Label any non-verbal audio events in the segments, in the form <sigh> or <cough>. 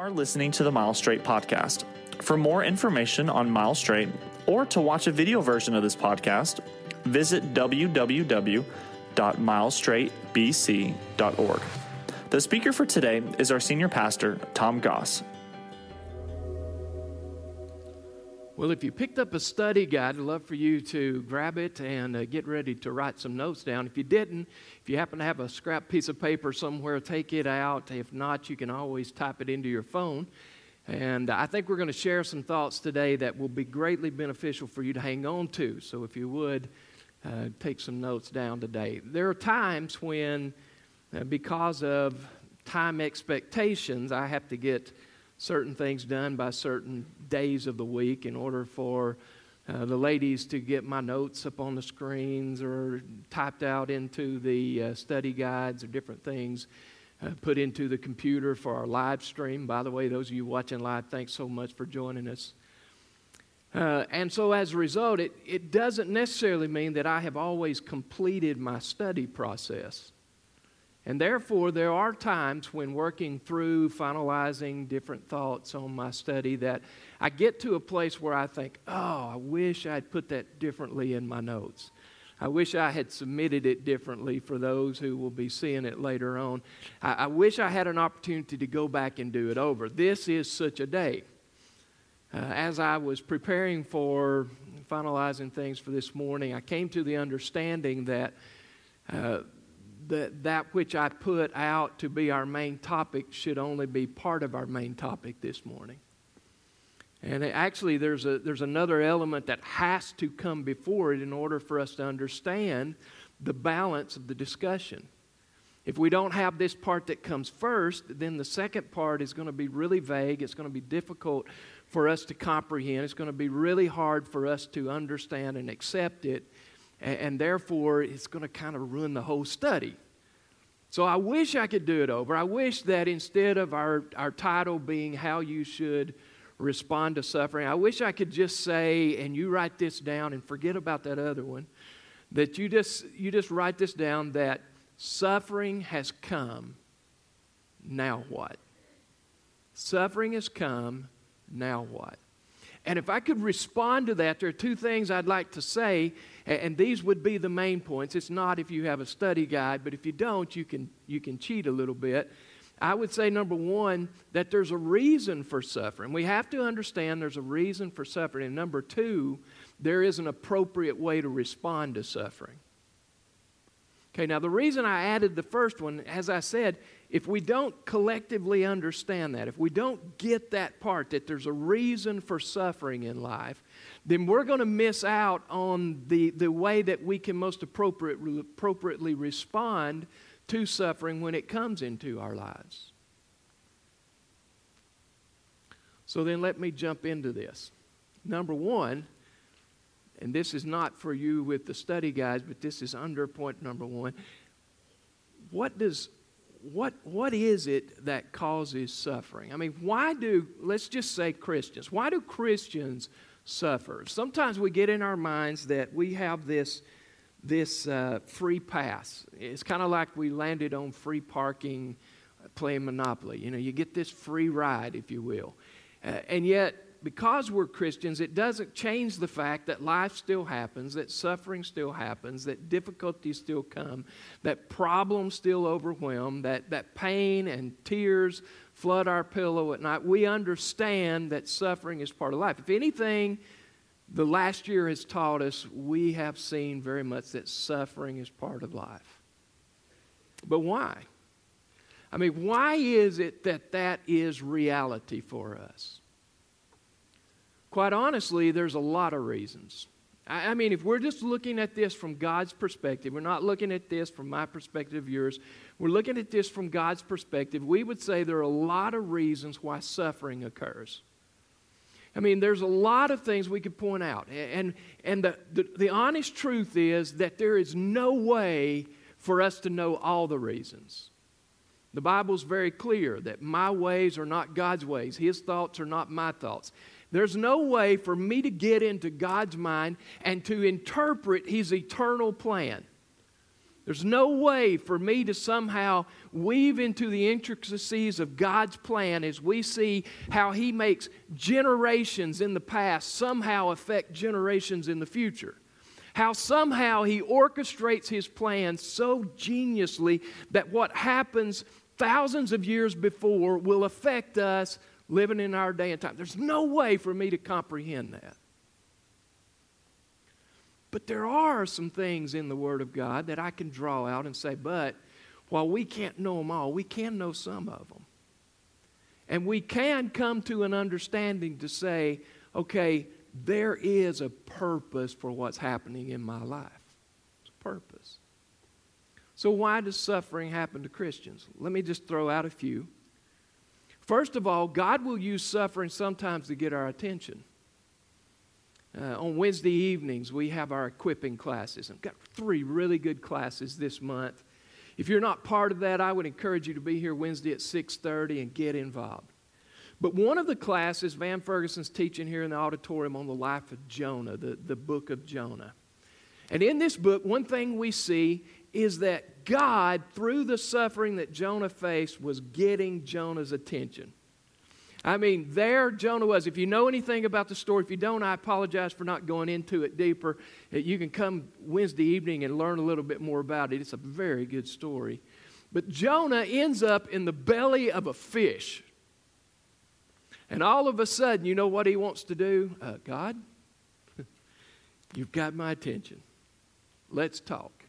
are listening to the Mile Straight podcast. For more information on Mile Straight or to watch a video version of this podcast, visit www.milestraightbc.org. The speaker for today is our senior pastor, Tom Goss. Well, if you picked up a study guide, I'd love for you to grab it and uh, get ready to write some notes down. If you didn't, if you happen to have a scrap piece of paper somewhere, take it out. If not, you can always type it into your phone. And I think we're going to share some thoughts today that will be greatly beneficial for you to hang on to. So if you would, uh, take some notes down today. There are times when, uh, because of time expectations, I have to get certain things done by certain days of the week in order for uh, the ladies to get my notes up on the screens or typed out into the uh, study guides or different things uh, put into the computer for our live stream. By the way, those of you watching live, thanks so much for joining us. Uh, and so, as a result, it, it doesn't necessarily mean that I have always completed my study process. And therefore, there are times when working through finalizing different thoughts on my study that I get to a place where I think, oh, I wish I'd put that differently in my notes. I wish I had submitted it differently for those who will be seeing it later on. I, I wish I had an opportunity to go back and do it over. This is such a day. Uh, as I was preparing for finalizing things for this morning, I came to the understanding that. Uh, that that which I put out to be our main topic should only be part of our main topic this morning. And actually, there's, a, there's another element that has to come before it in order for us to understand the balance of the discussion. If we don't have this part that comes first, then the second part is going to be really vague. It's going to be difficult for us to comprehend. It's going to be really hard for us to understand and accept it and, and therefore it's going to kind of ruin the whole study. So I wish I could do it over. I wish that instead of our, our title being How You Should Respond to Suffering, I wish I could just say, and you write this down and forget about that other one, that you just, you just write this down that suffering has come. Now what? Suffering has come. Now what? And if I could respond to that, there are two things I'd like to say, and these would be the main points. It's not if you have a study guide, but if you don't, you can, you can cheat a little bit. I would say, number one, that there's a reason for suffering. We have to understand there's a reason for suffering. And number two, there is an appropriate way to respond to suffering. Okay, now the reason I added the first one, as I said, if we don't collectively understand that, if we don't get that part, that there's a reason for suffering in life, then we're going to miss out on the, the way that we can most appropriate, appropriately respond to suffering when it comes into our lives. So then let me jump into this. Number one, and this is not for you with the study guides, but this is under point number one. What does what, what is it that causes suffering? I mean, why do, let's just say Christians, why do Christians suffer? Sometimes we get in our minds that we have this, this uh, free pass. It's kind of like we landed on free parking playing Monopoly. You know, you get this free ride, if you will. Uh, and yet, because we're Christians, it doesn't change the fact that life still happens, that suffering still happens, that difficulties still come, that problems still overwhelm, that, that pain and tears flood our pillow at night. We understand that suffering is part of life. If anything, the last year has taught us we have seen very much that suffering is part of life. But why? I mean, why is it that that is reality for us? Quite honestly, there's a lot of reasons. I, mean, if we're just looking at this from God's perspective, we're not looking at this from my perspective, yours, we're looking at this from God's perspective, we would say there are a lot of reasons why suffering occurs. I mean, there's a lot of things we could point out. And, and the, the, the, honest truth is that there is no way for us to know all the reasons. The Bible's very clear that my ways are not God's ways, His thoughts are not my thoughts. There's no way for me to get into God's mind and to interpret His eternal plan. There's no way for me to somehow weave into the intricacies of God's plan as we see how He makes generations in the past somehow affect generations in the future. How somehow He orchestrates His plan so geniusly that what happens thousands of years before will affect us living in our day and time. There's no way for me to comprehend that. But there are some things in the Word of God that I can draw out and say, but while we can't know them all, we can know some of them. And we can come to an understanding to say, okay, there is a purpose for what's happening in my life. It's a purpose. So, why does suffering happen to Christians? Let me just throw out a few. First of all, God will use suffering sometimes to get our attention. Uh, on Wednesday evenings, we have our equipping classes. I've got three really good classes this month. If you're not part of that, I would encourage you to be here Wednesday at 6:30 and get involved. But one of the classes, Van Ferguson's teaching here in the auditorium on the life of Jonah, the, the book of Jonah. And in this book, one thing we see is that God, through the suffering that Jonah faced, was getting Jonah's attention. I mean, there Jonah was. If you know anything about the story, if you don't, I apologize for not going into it deeper. Uh, you can come Wednesday evening and learn a little bit more about it. It's a very good story. But Jonah ends up in the belly of a fish. And all of a sudden, you know what he wants to do? Uh, God, <laughs> you've got my attention. Let's talk.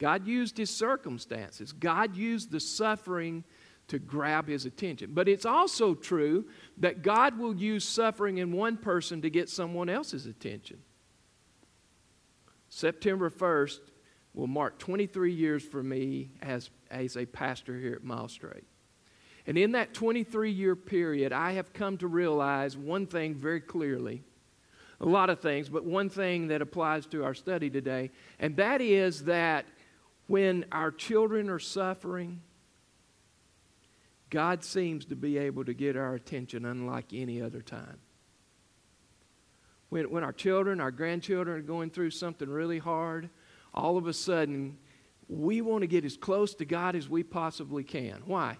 God used his circumstances, God used the suffering to grab his attention. But it's also true that God will use suffering in one person to get someone else's attention. September 1st will mark 23 years for me as, as a pastor here at Mile Straight. And in that 23 year period, I have come to realize one thing very clearly a lot of things, but one thing that applies to our study today, and that is that when our children are suffering, God seems to be able to get our attention unlike any other time. When, when our children, our grandchildren are going through something really hard, all of a sudden, we want to get as close to God as we possibly can. Why?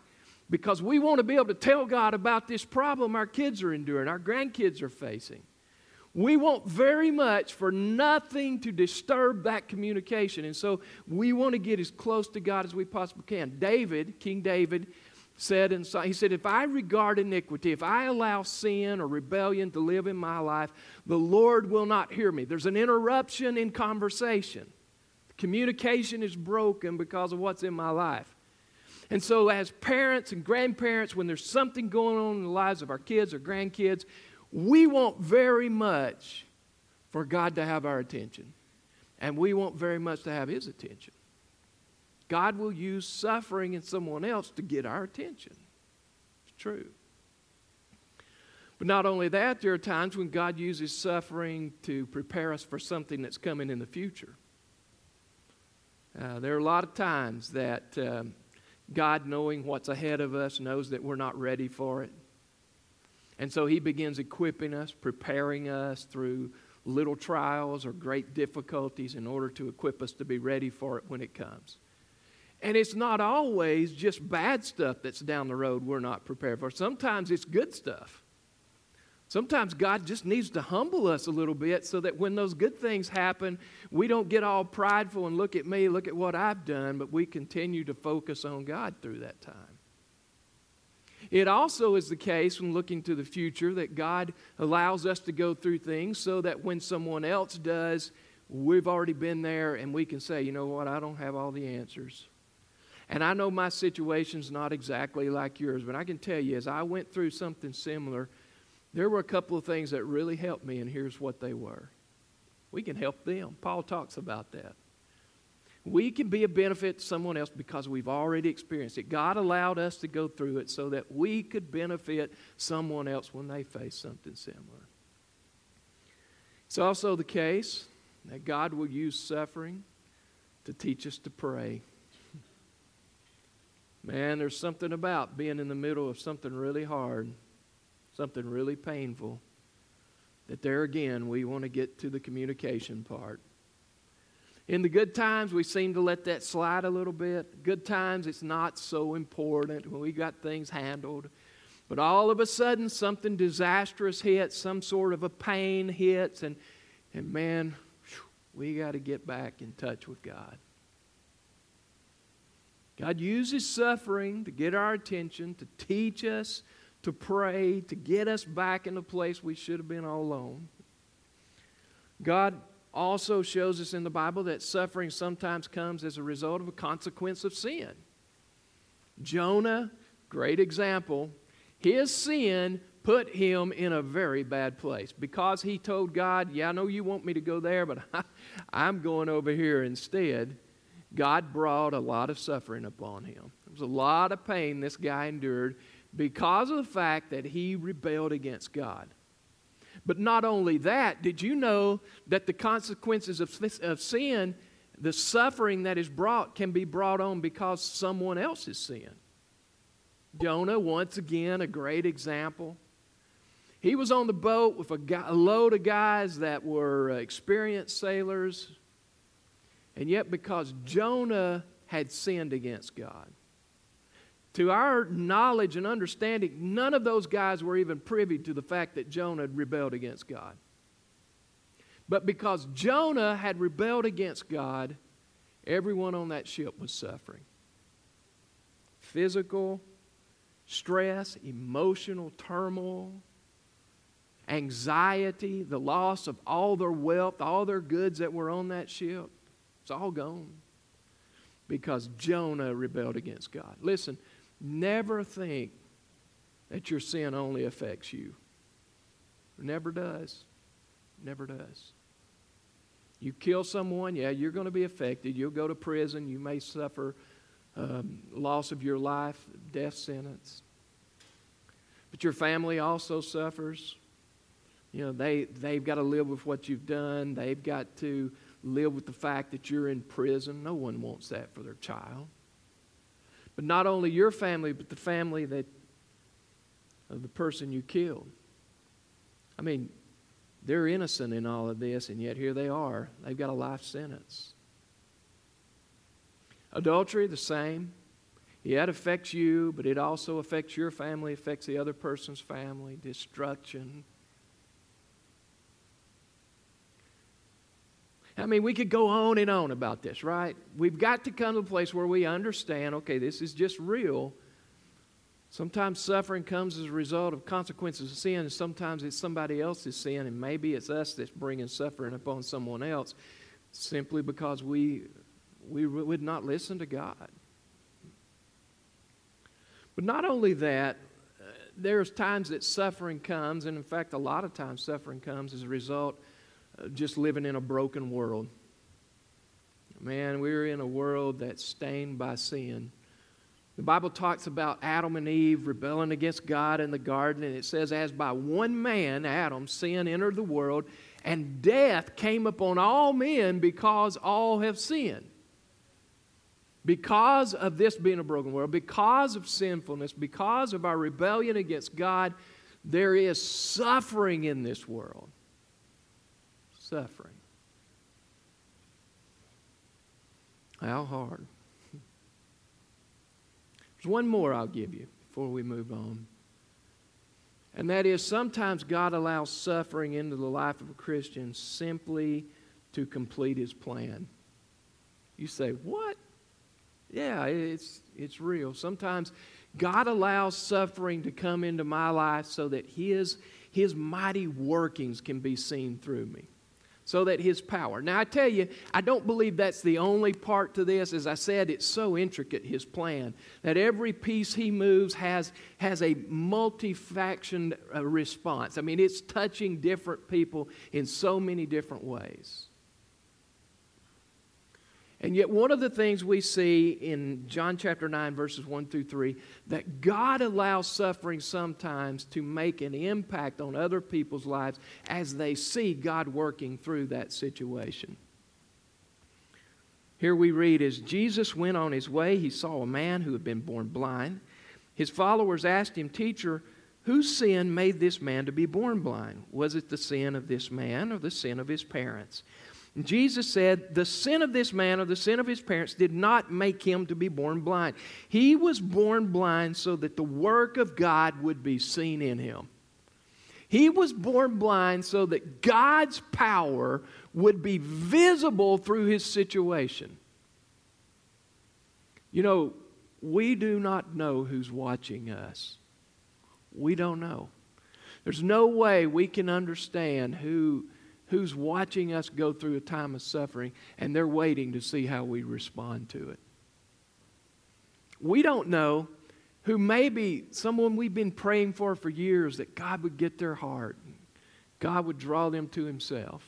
Because we want to be able to tell God about this problem our kids are enduring, our grandkids are facing. We want very much for nothing to disturb that communication. And so we want to get as close to God as we possibly can. David, King David, said in he said if i regard iniquity if i allow sin or rebellion to live in my life the lord will not hear me there's an interruption in conversation communication is broken because of what's in my life and so as parents and grandparents when there's something going on in the lives of our kids or grandkids we want very much for god to have our attention and we want very much to have his attention God will use suffering in someone else to get our attention. It's true. But not only that, there are times when God uses suffering to prepare us for something that's coming in the future. Uh, there are a lot of times that um, God, knowing what's ahead of us, knows that we're not ready for it. And so He begins equipping us, preparing us through little trials or great difficulties in order to equip us to be ready for it when it comes. And it's not always just bad stuff that's down the road we're not prepared for. Sometimes it's good stuff. Sometimes God just needs to humble us a little bit so that when those good things happen, we don't get all prideful and look at me, look at what I've done, but we continue to focus on God through that time. It also is the case when looking to the future that God allows us to go through things so that when someone else does, we've already been there and we can say, you know what, I don't have all the answers. And I know my situation's not exactly like yours, but I can tell you, as I went through something similar, there were a couple of things that really helped me, and here's what they were. We can help them. Paul talks about that. We can be a benefit to someone else because we've already experienced it. God allowed us to go through it so that we could benefit someone else when they face something similar. It's also the case that God will use suffering to teach us to pray. Man, there's something about being in the middle of something really hard, something really painful, that there again we want to get to the communication part. In the good times, we seem to let that slide a little bit. Good times, it's not so important when we got things handled. But all of a sudden, something disastrous hits, some sort of a pain hits, and, and man, we got to get back in touch with God. God uses suffering to get our attention, to teach us, to pray, to get us back in the place we should have been all along. God also shows us in the Bible that suffering sometimes comes as a result of a consequence of sin. Jonah, great example, his sin put him in a very bad place because he told God, Yeah, I know you want me to go there, but <laughs> I'm going over here instead. God brought a lot of suffering upon him. There was a lot of pain this guy endured because of the fact that he rebelled against God. But not only that, did you know that the consequences of, of sin, the suffering that is brought, can be brought on because someone else has sinned? Jonah, once again, a great example. He was on the boat with a, guy, a load of guys that were uh, experienced sailors, and yet because Jonah had sinned against God, to our knowledge and understanding, none of those guys were even privy to the fact that Jonah had rebelled against God. But because Jonah had rebelled against God, everyone on that ship was suffering. Physical stress, emotional turmoil, anxiety, the loss of all their wealth, all their goods that were on that ship. It's all gone because Jonah rebelled against God. Listen, Never think that your sin only affects you. Never does. Never does. You kill someone, yeah, you're going to be affected. You'll go to prison. You may suffer um, loss of your life, death sentence. But your family also suffers. You know, they, they've got to live with what you've done. They've got to live with the fact that you're in prison. No one wants that for their child. But not only your family, but the family that of the person you killed. I mean, they're innocent in all of this, and yet here they are. They've got a life sentence. Adultery, the same. Yeah, it affects you, but it also affects your family, affects the other person's family. Destruction, I mean, we could go on and on about this, right? We've got to come to a place where we understand okay, this is just real. Sometimes suffering comes as a result of consequences of sin, and sometimes it's somebody else's sin, and maybe it's us that's bringing suffering upon someone else simply because we, we would not listen to God. But not only that, uh, there's times that suffering comes, and in fact, a lot of times suffering comes as a result just living in a broken world. Man, we're in a world that's stained by sin. The Bible talks about Adam and Eve rebelling against God in the garden, and it says, As by one man, Adam, sin entered the world, and death came upon all men because all have sinned. Because of this being a broken world, because of sinfulness, because of our rebellion against God, there is suffering in this world suffering. How hard. <laughs> There's one more I'll give you before we move on. And that is sometimes God allows suffering into the life of a Christian simply to complete his plan. You say, What? Yeah, it's, it's real. Sometimes God allows suffering to come into my life so that his, his mighty workings can be seen through me so that his power. Now, I tell you, I don't believe that's the only part to this. As I said, it's so intricate, his plan, that every piece he moves has, has a multifaction uh, response. I mean, it's touching different people in so many different ways. And yet, one of the things we see in John chapter 9, verses 1 through 3, that God allows suffering sometimes to make an impact on other people's lives as they see God working through that situation. Here we read as Jesus went on his way, he saw a man who had been born blind. His followers asked him, Teacher, whose sin made this man to be born blind? Was it the sin of this man or the sin of his parents? Jesus said, The sin of this man or the sin of his parents did not make him to be born blind. He was born blind so that the work of God would be seen in him. He was born blind so that God's power would be visible through his situation. You know, we do not know who's watching us. We don't know. There's no way we can understand who who's watching us go through a time of suffering and they're waiting to see how we respond to it. We don't know who may be someone we've been praying for for years that God would get their heart, God would draw them to Himself.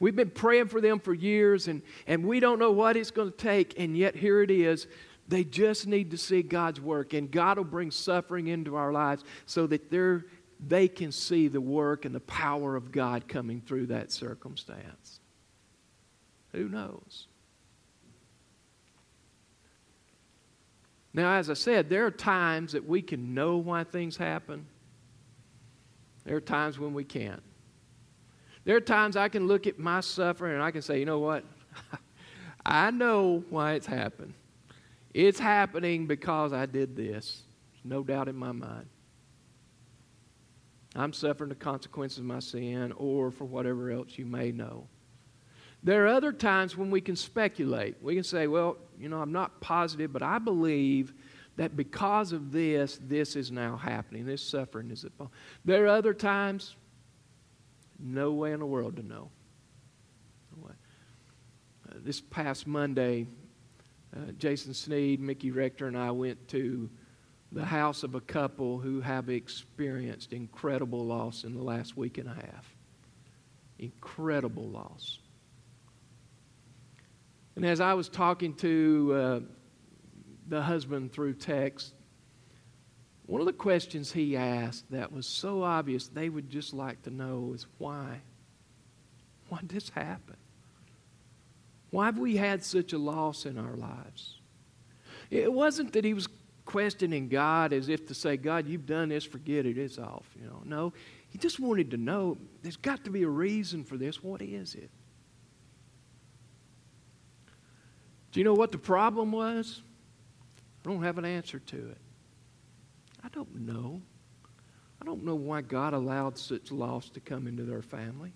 We've been praying for them for years and, and we don't know what it's going to take, and yet here it is. They just need to see God's work, and God will bring suffering into our lives so that they're they can see the work and the power of God coming through that circumstance. Who knows? Now, as I said, there are times that we can know why things happen. There are times when we can't. There are times I can look at my suffering and I can say, you know what? <laughs> I know why it's happened. It's happening because I did this. No doubt in my mind. I'm suffering the consequences of my sin or for whatever else you may know. There are other times when we can speculate. We can say, well, you know, I'm not positive, but I believe that because of this, this is now happening. This suffering is upon. There are other times, no way in the world to know. No uh, this past Monday, uh, Jason Sneed, Mickey Rector, and I went to the house of a couple who have experienced incredible loss in the last week and a half. Incredible loss. And as I was talking to uh, the husband through text, one of the questions he asked that was so obvious they would just like to know is why? Why did this happen? Why have we had such a loss in our lives? It wasn't that he was questioning God as if to say, God, you've done this, forget it, it's off. You know, no, he just wanted to know there's got to be a reason for this. What is it? Do you know what the problem was? I don't have an answer to it. I don't know. I don't know why God allowed such loss to come into their family.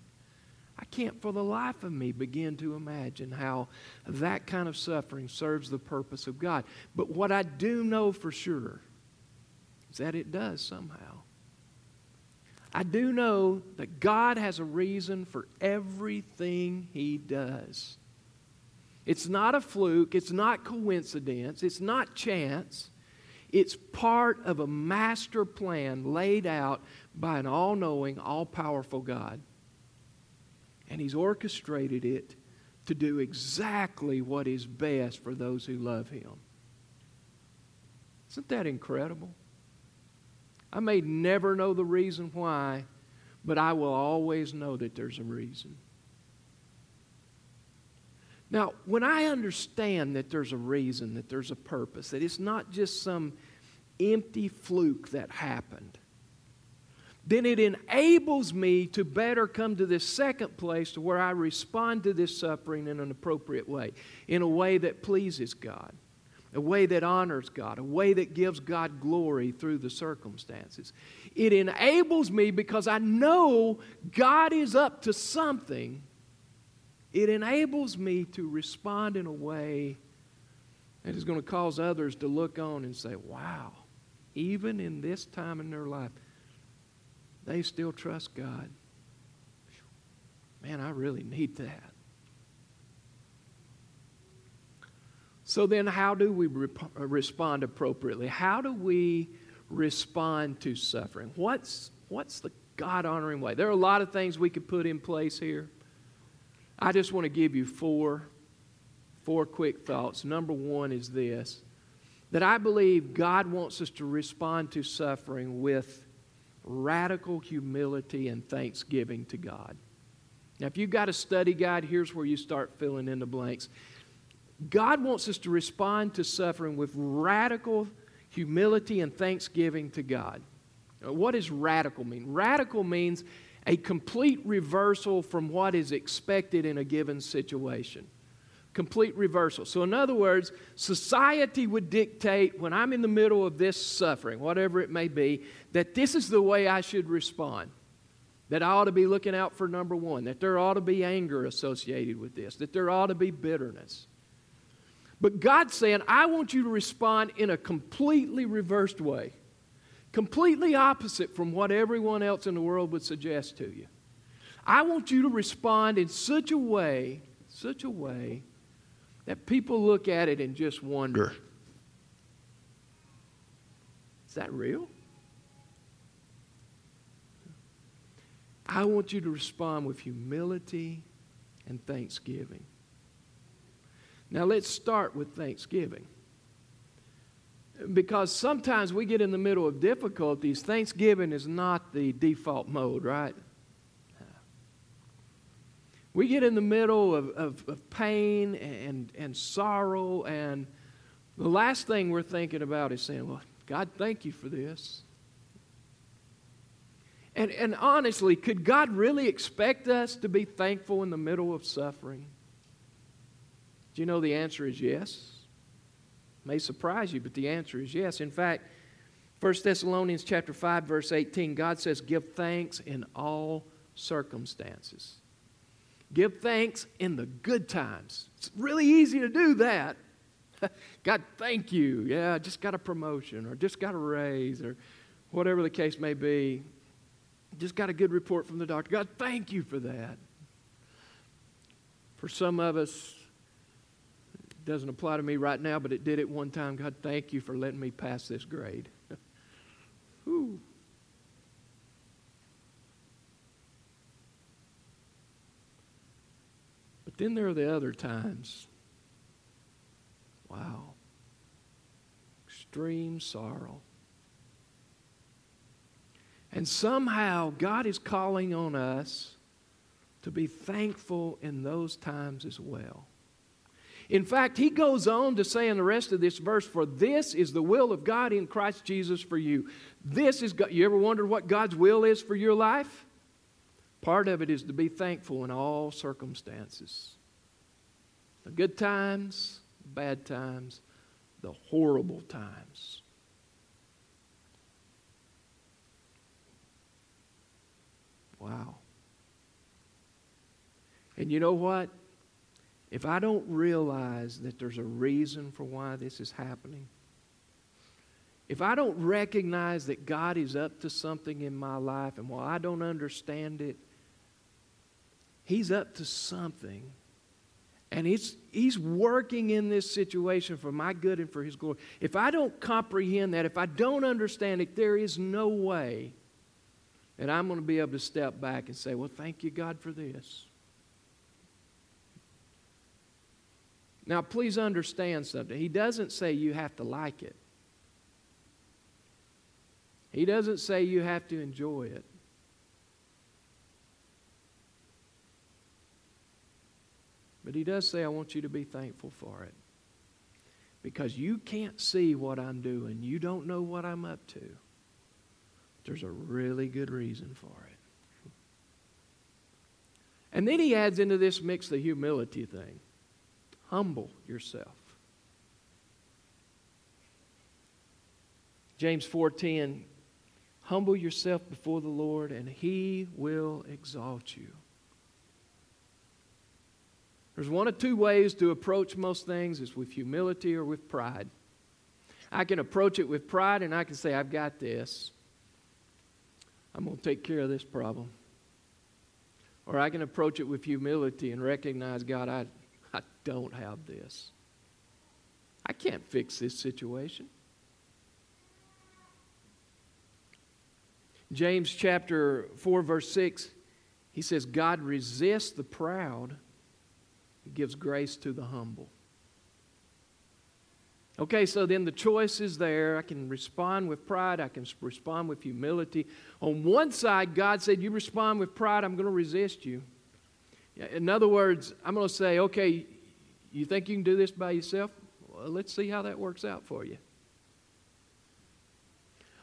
I can't for the life of me begin to imagine how that kind of suffering serves the purpose of God. But what I do know for sure is that it does somehow. I do know that God has a reason for everything He does. It's not a fluke, it's not coincidence, it's not chance. It's part of a master plan laid out by an all knowing, all powerful God and He's orchestrated it to do exactly what is best for those who love Him. Isn't that incredible? I may never know the reason why, but I will always know that there's a reason. Now, when I understand that there's a reason, that there's a purpose, that it's not just some empty fluke that happened, then it enables me to better come to this second place to where I respond to this suffering in an appropriate way, in a way that pleases God, a way that honors God, a way that gives God glory through the circumstances. It enables me because I know God is up to something. It enables me to respond in a way that is going to cause others to look on and say, wow, even in this time in their life, they still trust God. Man, I really need that. So then, how do we rep- uh, respond appropriately? How do we respond to suffering? What's, what's the God honoring way? There are a lot of things we could put in place here. I just want to give you four, four quick thoughts. Number one is this that I believe God wants us to respond to suffering with radical humility and thanksgiving to God. Now, if you've got a study guide, here's where you start filling in the blanks. God wants us to respond to suffering with radical humility and thanksgiving to God. Now, what does radical mean? Radical means a complete reversal from what is expected in a given situation. Complete reversal. So, in other words, society would dictate when I'm in the middle of this suffering, whatever it may be, that this is the way I should respond. That I ought to be looking out for number one, that there ought to be anger associated with this, that there ought to be bitterness. But God's saying, I want you to respond in a completely reversed way, completely opposite from what everyone else in the world would suggest to you. I want you to respond in such a way, such a way, that people look at it and just wonder is that real? I want you to respond with humility and thanksgiving. Now, let's start with Thanksgiving. Because sometimes we get in the middle of difficulties, Thanksgiving is not the default mode, right? We get in the middle of, of, of pain and, and sorrow, and the last thing we're thinking about is saying, Well, God, thank you for this. And, and honestly, could God really expect us to be thankful in the middle of suffering? Do you know the answer is yes? It may surprise you, but the answer is yes. In fact, 1 Thessalonians chapter 5 verse 18, God says, "Give thanks in all circumstances." Give thanks in the good times. It's really easy to do that. <laughs> God, thank you. Yeah, I just got a promotion or just got a raise or whatever the case may be. Just got a good report from the doctor. God, thank you for that. For some of us, it doesn't apply to me right now, but it did at one time. God, thank you for letting me pass this grade. <laughs> Whew. Then there are the other times. Wow. Extreme sorrow. And somehow God is calling on us to be thankful in those times as well. In fact, he goes on to say in the rest of this verse, For this is the will of God in Christ Jesus for you. This is God. You ever wondered what God's will is for your life? Part of it is to be thankful in all circumstances the good times, the bad times, the horrible times. Wow. And you know what? if I don't realize that there's a reason for why this is happening, if I don't recognize that God is up to something in my life and while I don't understand it, He's up to something. And he's, he's working in this situation for my good and for His glory. If I don't comprehend that, if I don't understand it, there is no way that I'm going to be able to step back and say, Well, thank you, God, for this. Now, please understand something. He doesn't say you have to like it, He doesn't say you have to enjoy it. But He does say, I want you to be thankful for it. Because you can't see what I'm doing, you don't know what I'm up to. There's a really good reason for it. And then he adds into this mix the humility thing. Humble yourself. James 4:10 Humble yourself before the Lord and he will exalt you. There's one of two ways to approach most things is with humility or with pride. I can approach it with pride and I can say I've got this. I'm going to take care of this problem. Or I can approach it with humility and recognize, God, I, I don't have this. I can't fix this situation. James chapter 4, verse 6, he says, God resists the proud, he gives grace to the humble. Okay, so then the choice is there. I can respond with pride. I can respond with humility. On one side, God said, You respond with pride, I'm going to resist you. In other words, I'm going to say, okay, you think you can do this by yourself? Well, let's see how that works out for you.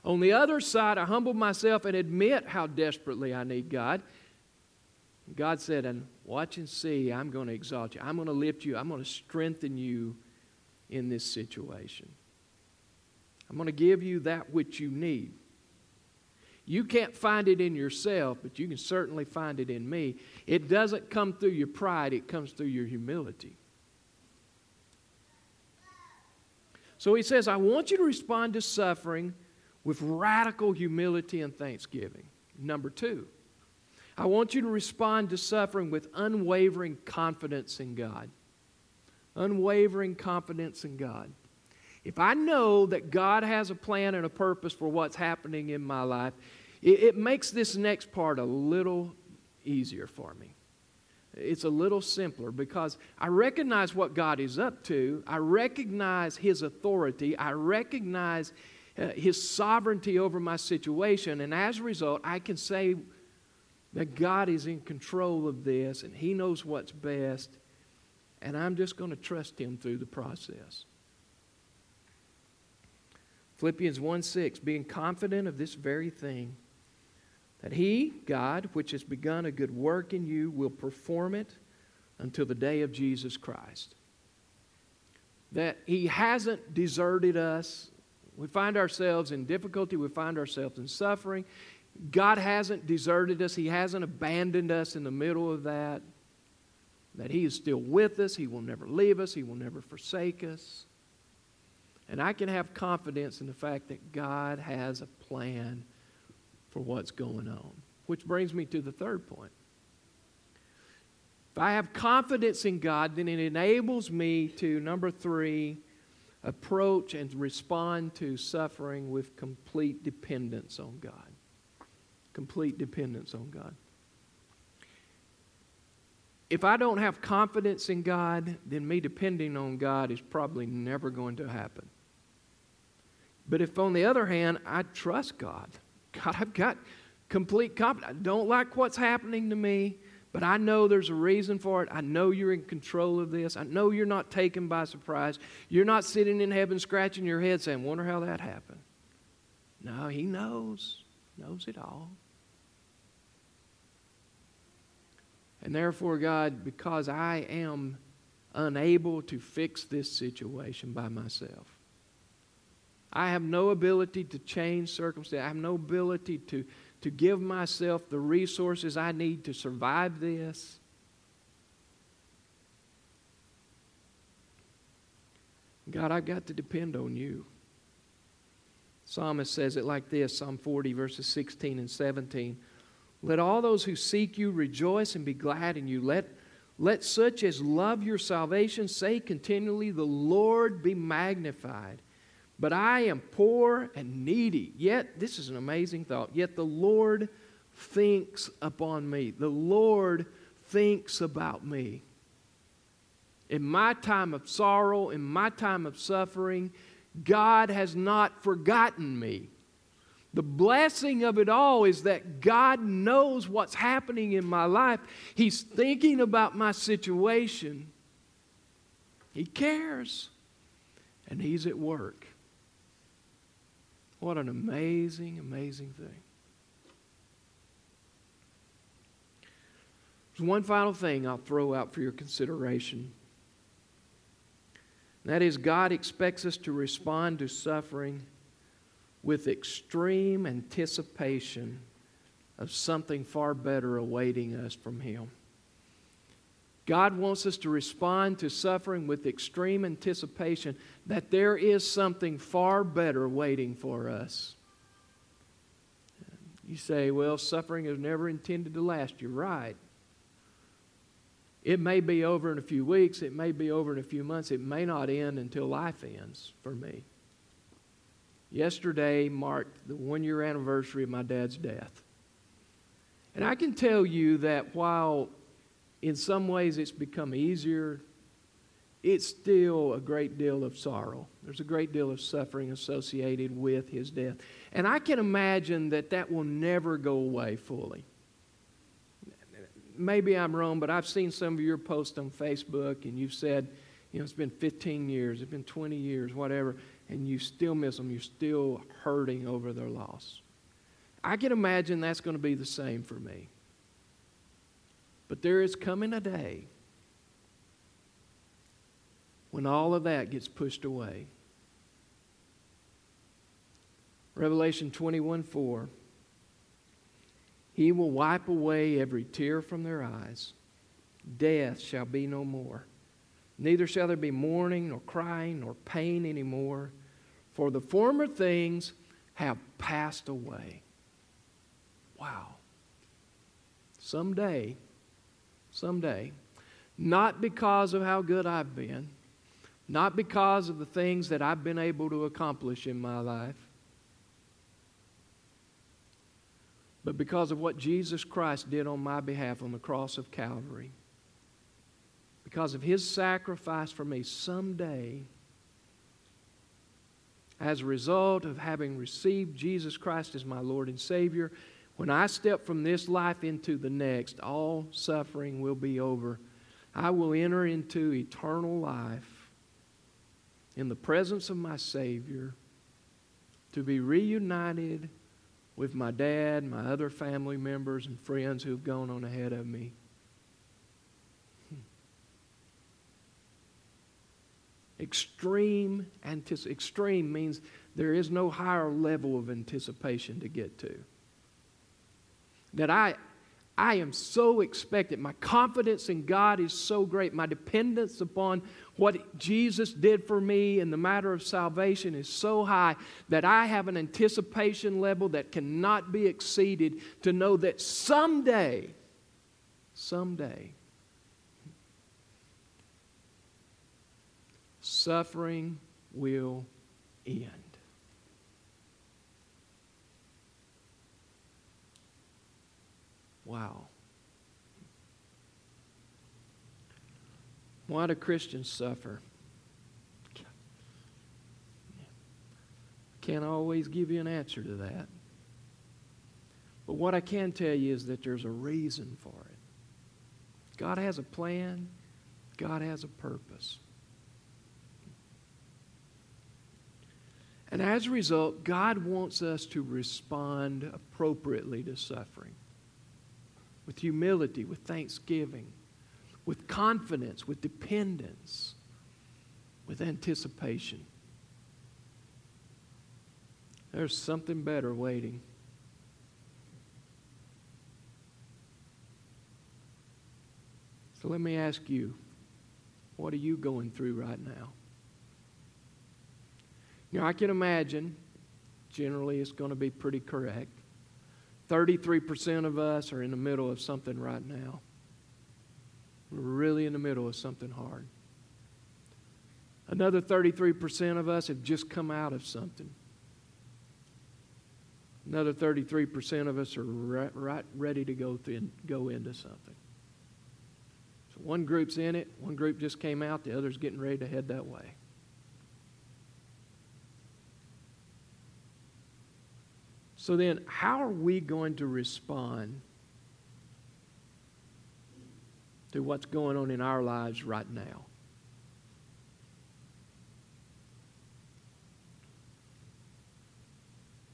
On the other side, I humble myself and admit how desperately I need God. God said, And watch and see, I'm going to exalt you. I'm going to lift you. I'm going to strengthen you in this situation. I'm going to give you that which you need. You can't find it in yourself, but you can certainly find it in me. It doesn't come through your pride, it comes through your humility. So he says, I want you to respond to suffering with radical humility and thanksgiving. Number two, I want you to respond to suffering with unwavering confidence in God. Unwavering confidence in God. If I know that God has a plan and a purpose for what's happening in my life, it, it makes this next part a little easier for me. It's a little simpler because I recognize what God is up to. I recognize His authority. I recognize uh, His sovereignty over my situation. And as a result, I can say that God is in control of this and He knows what's best. And I'm just going to trust Him through the process. Philippians 1 6, being confident of this very thing, that He, God, which has begun a good work in you, will perform it until the day of Jesus Christ. That He hasn't deserted us. We find ourselves in difficulty, we find ourselves in suffering. God hasn't deserted us, He hasn't abandoned us in the middle of that. That He is still with us, He will never leave us, He will never forsake us. And I can have confidence in the fact that God has a plan for what's going on. Which brings me to the third point. If I have confidence in God, then it enables me to, number three, approach and respond to suffering with complete dependence on God. Complete dependence on God. If I don't have confidence in God, then me depending on God is probably never going to happen. But if, on the other hand, I trust God, God, I've got complete confidence. I don't like what's happening to me, but I know there's a reason for it. I know you're in control of this. I know you're not taken by surprise. You're not sitting in heaven scratching your head saying, Wonder how that happened. No, He knows, knows it all. And therefore, God, because I am unable to fix this situation by myself, I have no ability to change circumstances. I have no ability to, to give myself the resources I need to survive this. God, I've got to depend on you. Psalmist says it like this Psalm 40, verses 16 and 17. Let all those who seek you rejoice and be glad in you. Let, let such as love your salvation say continually, The Lord be magnified. But I am poor and needy. Yet, this is an amazing thought. Yet the Lord thinks upon me. The Lord thinks about me. In my time of sorrow, in my time of suffering, God has not forgotten me. The blessing of it all is that God knows what's happening in my life. He's thinking about my situation. He cares, and He's at work. What an amazing, amazing thing. There's one final thing I'll throw out for your consideration. That is, God expects us to respond to suffering with extreme anticipation of something far better awaiting us from Him. God wants us to respond to suffering with extreme anticipation that there is something far better waiting for us. You say, well, suffering is never intended to last. You're right. It may be over in a few weeks, it may be over in a few months, it may not end until life ends for me. Yesterday marked the one year anniversary of my dad's death. And I can tell you that while in some ways it's become easier. It's still a great deal of sorrow. There's a great deal of suffering associated with his death. And I can imagine that that will never go away fully. Maybe I'm wrong, but I've seen some of your posts on Facebook, and you've said, you know, it's been 15 years, it's been 20 years, whatever. And you still miss them. You're still hurting over their loss. I can imagine that's going to be the same for me. But there is coming a day when all of that gets pushed away. Revelation 21 4. He will wipe away every tear from their eyes. Death shall be no more. Neither shall there be mourning, nor crying, nor pain anymore, for the former things have passed away. Wow. Someday, someday, not because of how good I've been, not because of the things that I've been able to accomplish in my life, but because of what Jesus Christ did on my behalf on the cross of Calvary. Because of his sacrifice for me, someday, as a result of having received Jesus Christ as my Lord and Savior, when I step from this life into the next, all suffering will be over. I will enter into eternal life in the presence of my Savior to be reunited with my dad, my other family members, and friends who've gone on ahead of me. Extreme anticipation. Extreme means there is no higher level of anticipation to get to. That I, I am so expectant. My confidence in God is so great. My dependence upon what Jesus did for me in the matter of salvation is so high that I have an anticipation level that cannot be exceeded to know that someday, someday, suffering will end. Wow. Why do Christians suffer? Can't always give you an answer to that. But what I can tell you is that there's a reason for it. God has a plan, God has a purpose. And as a result, God wants us to respond appropriately to suffering with humility, with thanksgiving with confidence, with dependence, with anticipation. There's something better waiting. So let me ask you what are you going through right now? You know, I can imagine, generally, it's going to be pretty correct. 33% of us are in the middle of something right now. We're really in the middle of something hard. Another 33% of us have just come out of something. Another 33% of us are right, right ready to go, through, go into something. So one group's in it, one group just came out, the other's getting ready to head that way. So then, how are we going to respond to what's going on in our lives right now.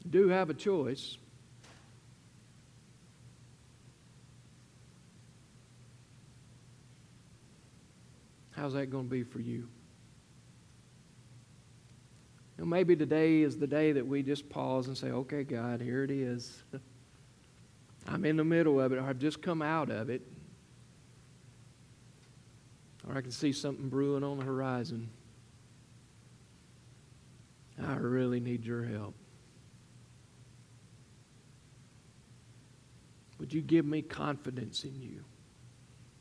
do have a choice. How's that going to be for you? Maybe today is the day that we just pause and say, okay, God, here it is. I'm in the middle of it. Or I've just come out of it. Or I can see something brewing on the horizon. I really need your help. Would you give me confidence in you?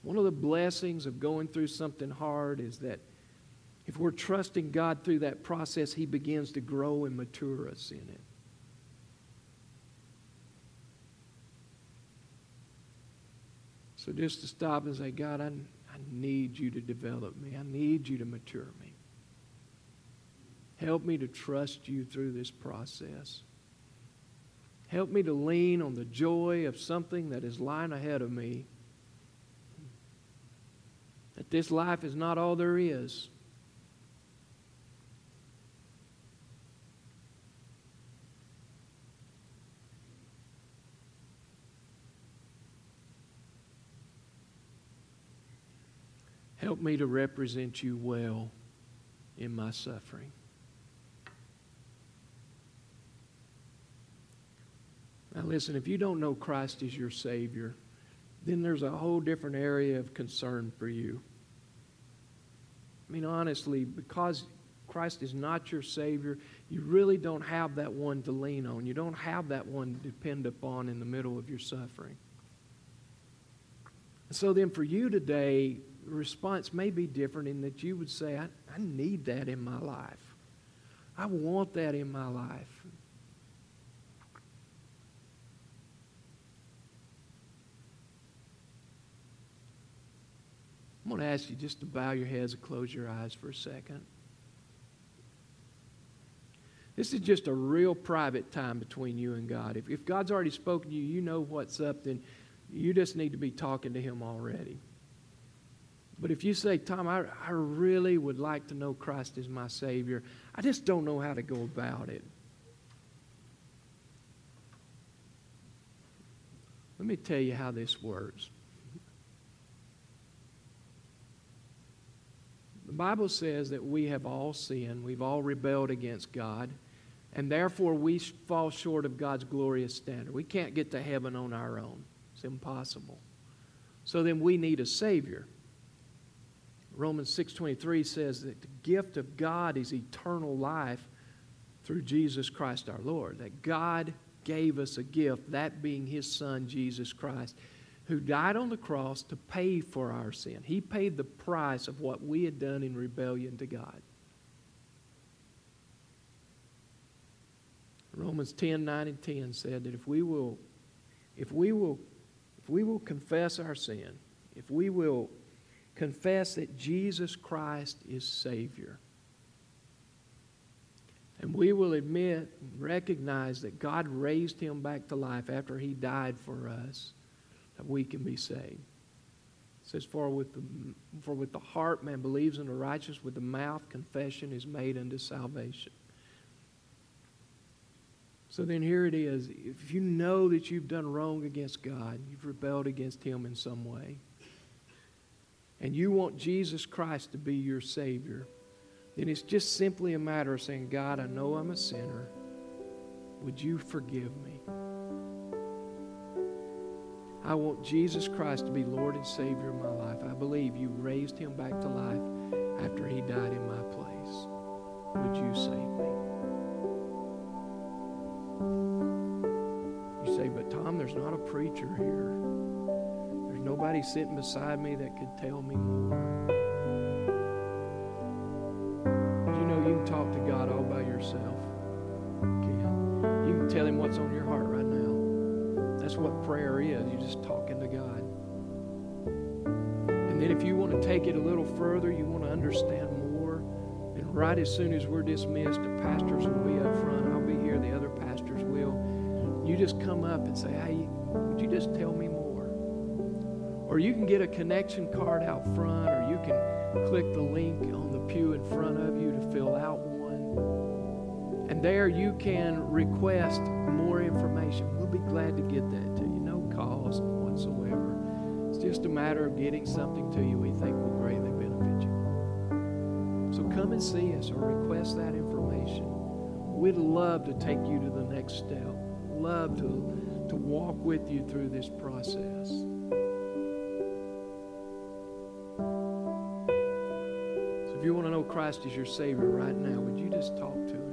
One of the blessings of going through something hard is that if we're trusting God through that process, He begins to grow and mature us in it. So just to stop and say, God, I, I need you to develop me. I need you to mature me. Help me to trust you through this process. Help me to lean on the joy of something that is lying ahead of me. That this life is not all there is. Help me to represent you well in my suffering. Now, listen, if you don't know Christ as your Savior, then there's a whole different area of concern for you. I mean, honestly, because Christ is not your Savior, you really don't have that one to lean on. You don't have that one to depend upon in the middle of your suffering. So then, for you today, response may be different in that you would say, I, I need that in my life. I want that in my life. I'm going to ask you just to bow your heads and close your eyes for a second. This is just a real private time between you and God. If, if God's already spoken to you, you know what's up, then you just need to be talking to Him already. But if you say, Tom, I, I really would like to know Christ as my Savior, I just don't know how to go about it. Let me tell you how this works. The Bible says that we have all sinned, we've all rebelled against God, and therefore we fall short of God's glorious standard. We can't get to heaven on our own, it's impossible. So then we need a Savior. Romans 6:23 says that the gift of God is eternal life through Jesus Christ our Lord. That God gave us a gift, that being his son Jesus Christ who died on the cross to pay for our sin. He paid the price of what we had done in rebellion to God. Romans 10, 9 and 10 said that if we will, if we will, if we will confess our sin, if we will confess that Jesus Christ is Savior, and we will admit and recognize that God raised him back to life after he died for us, that we can be saved. It says, for with, the, for with the heart man believes in the righteous, with the mouth confession is made unto salvation. So then here it is. If you know that you've done wrong against God, you've rebelled against Him in some way, and you want Jesus Christ to be your Savior, then it's just simply a matter of saying, God, I know I'm a sinner. Would you forgive me? I want Jesus Christ to be Lord and Savior of my life. I believe you raised him back to life after he died in my place. Would you save me? You say, but Tom, there's not a preacher here. There's nobody sitting beside me that could tell me more. You know, you can talk to God all by yourself. You can. You can tell him what's on your heart right now. That's what prayer is. You're just talking to God. And then if you want to take it a little further, you want to understand more, and right as soon as we're dismissed, the pastors will be up front. I'll be here. The other pastors will. You just come up and say, hey, would you just tell me more? Or you can get a connection card out front, or you can click the link on the pew in front of you to fill out one. And there you can request more information We'll be glad to get that to you. No cost whatsoever. It's just a matter of getting something to you we think will greatly benefit you. So come and see us or request that information. We'd love to take you to the next step. Love to, to walk with you through this process. Christ as your Savior right now, would you just talk to Him?